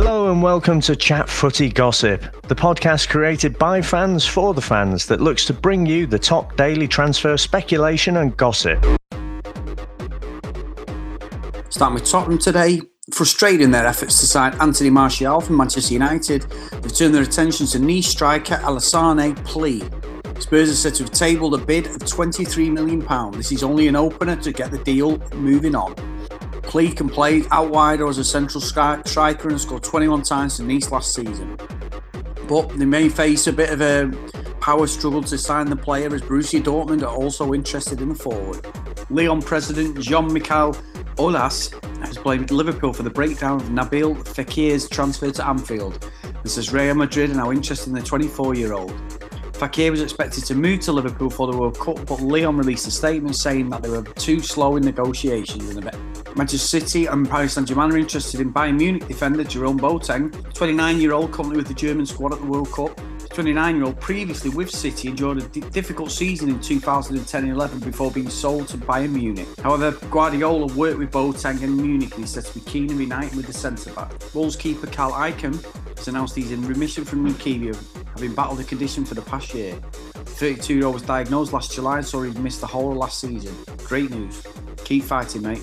Hello and welcome to Chat Footy Gossip, the podcast created by fans for the fans that looks to bring you the top daily transfer speculation and gossip. Starting with Tottenham today, frustrating their efforts to sign Anthony Martial from Manchester United, they've turned their attention to Nice striker Alassane Pléa. Spurs are said to have tabled a bid of £23 million. This is only an opener to get the deal moving on. Pléa can play out wide or as a central striker and scored 21 times for Nice last season. But they may face a bit of a power struggle to sign the player as Borussia Dortmund are also interested in the forward. Lyon president Jean-Michel Aulas has blamed Liverpool for the breakdown of Nabil Fekir's transfer to Anfield This is Real Madrid are now interested in the 24-year-old. Fekir was expected to move to Liverpool for the World Cup, but Lyon released a statement saying that they were too slow in negotiations and a bit Manchester City and Paris Saint-Germain are interested in Bayern Munich defender Jerome Boateng, 29-year-old currently with the German squad at the World Cup. 29-year-old previously with City enjoyed a d- difficult season in 2010-11 before being sold to Bayern Munich. However, Guardiola worked with Boateng and Munich and is said to be keen on reuniting with the centre-back. Wolves keeper Carl Ikeme has announced he's in remission from leukemia, having battled the condition for the past year. 32-year-old was diagnosed last July, and so he's missed the whole last season. Great news. Keep fighting, mate.